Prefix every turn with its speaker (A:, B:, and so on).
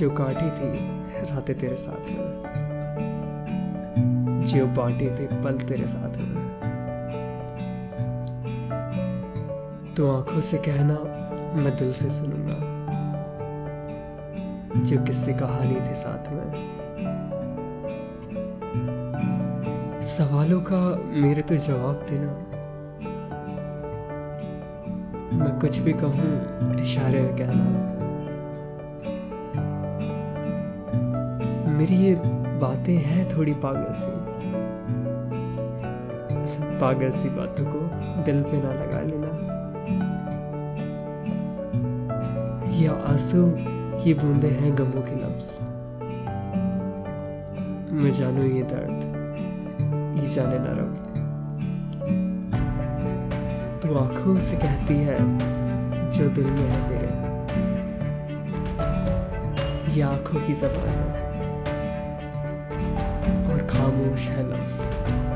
A: जो काटी थी, रातें तेरे साथ में जो बांटे थे, पल तेरे साथ में तो आँखों से कहना, मैं दिल से सुनूँगा। जो किससे कहानी थे, साथ में। सवालों का मेरे तो जवाब देना। मैं कुछ भी कहूँ, इशारे में कहना। मेरी ये बातें हैं थोड़ी पागल सी। पागल सी बातों को दिल पे ना लगा लेना। ये आँसू, ये बूंदे हैं गमों के लफ्ज मैं जानू ये दर्द, ये जाने ना रब। तू आँखों से कहती है, जो दिल में है तेरे। ये आँखों की जबान है। और खामोश है लफ्ज़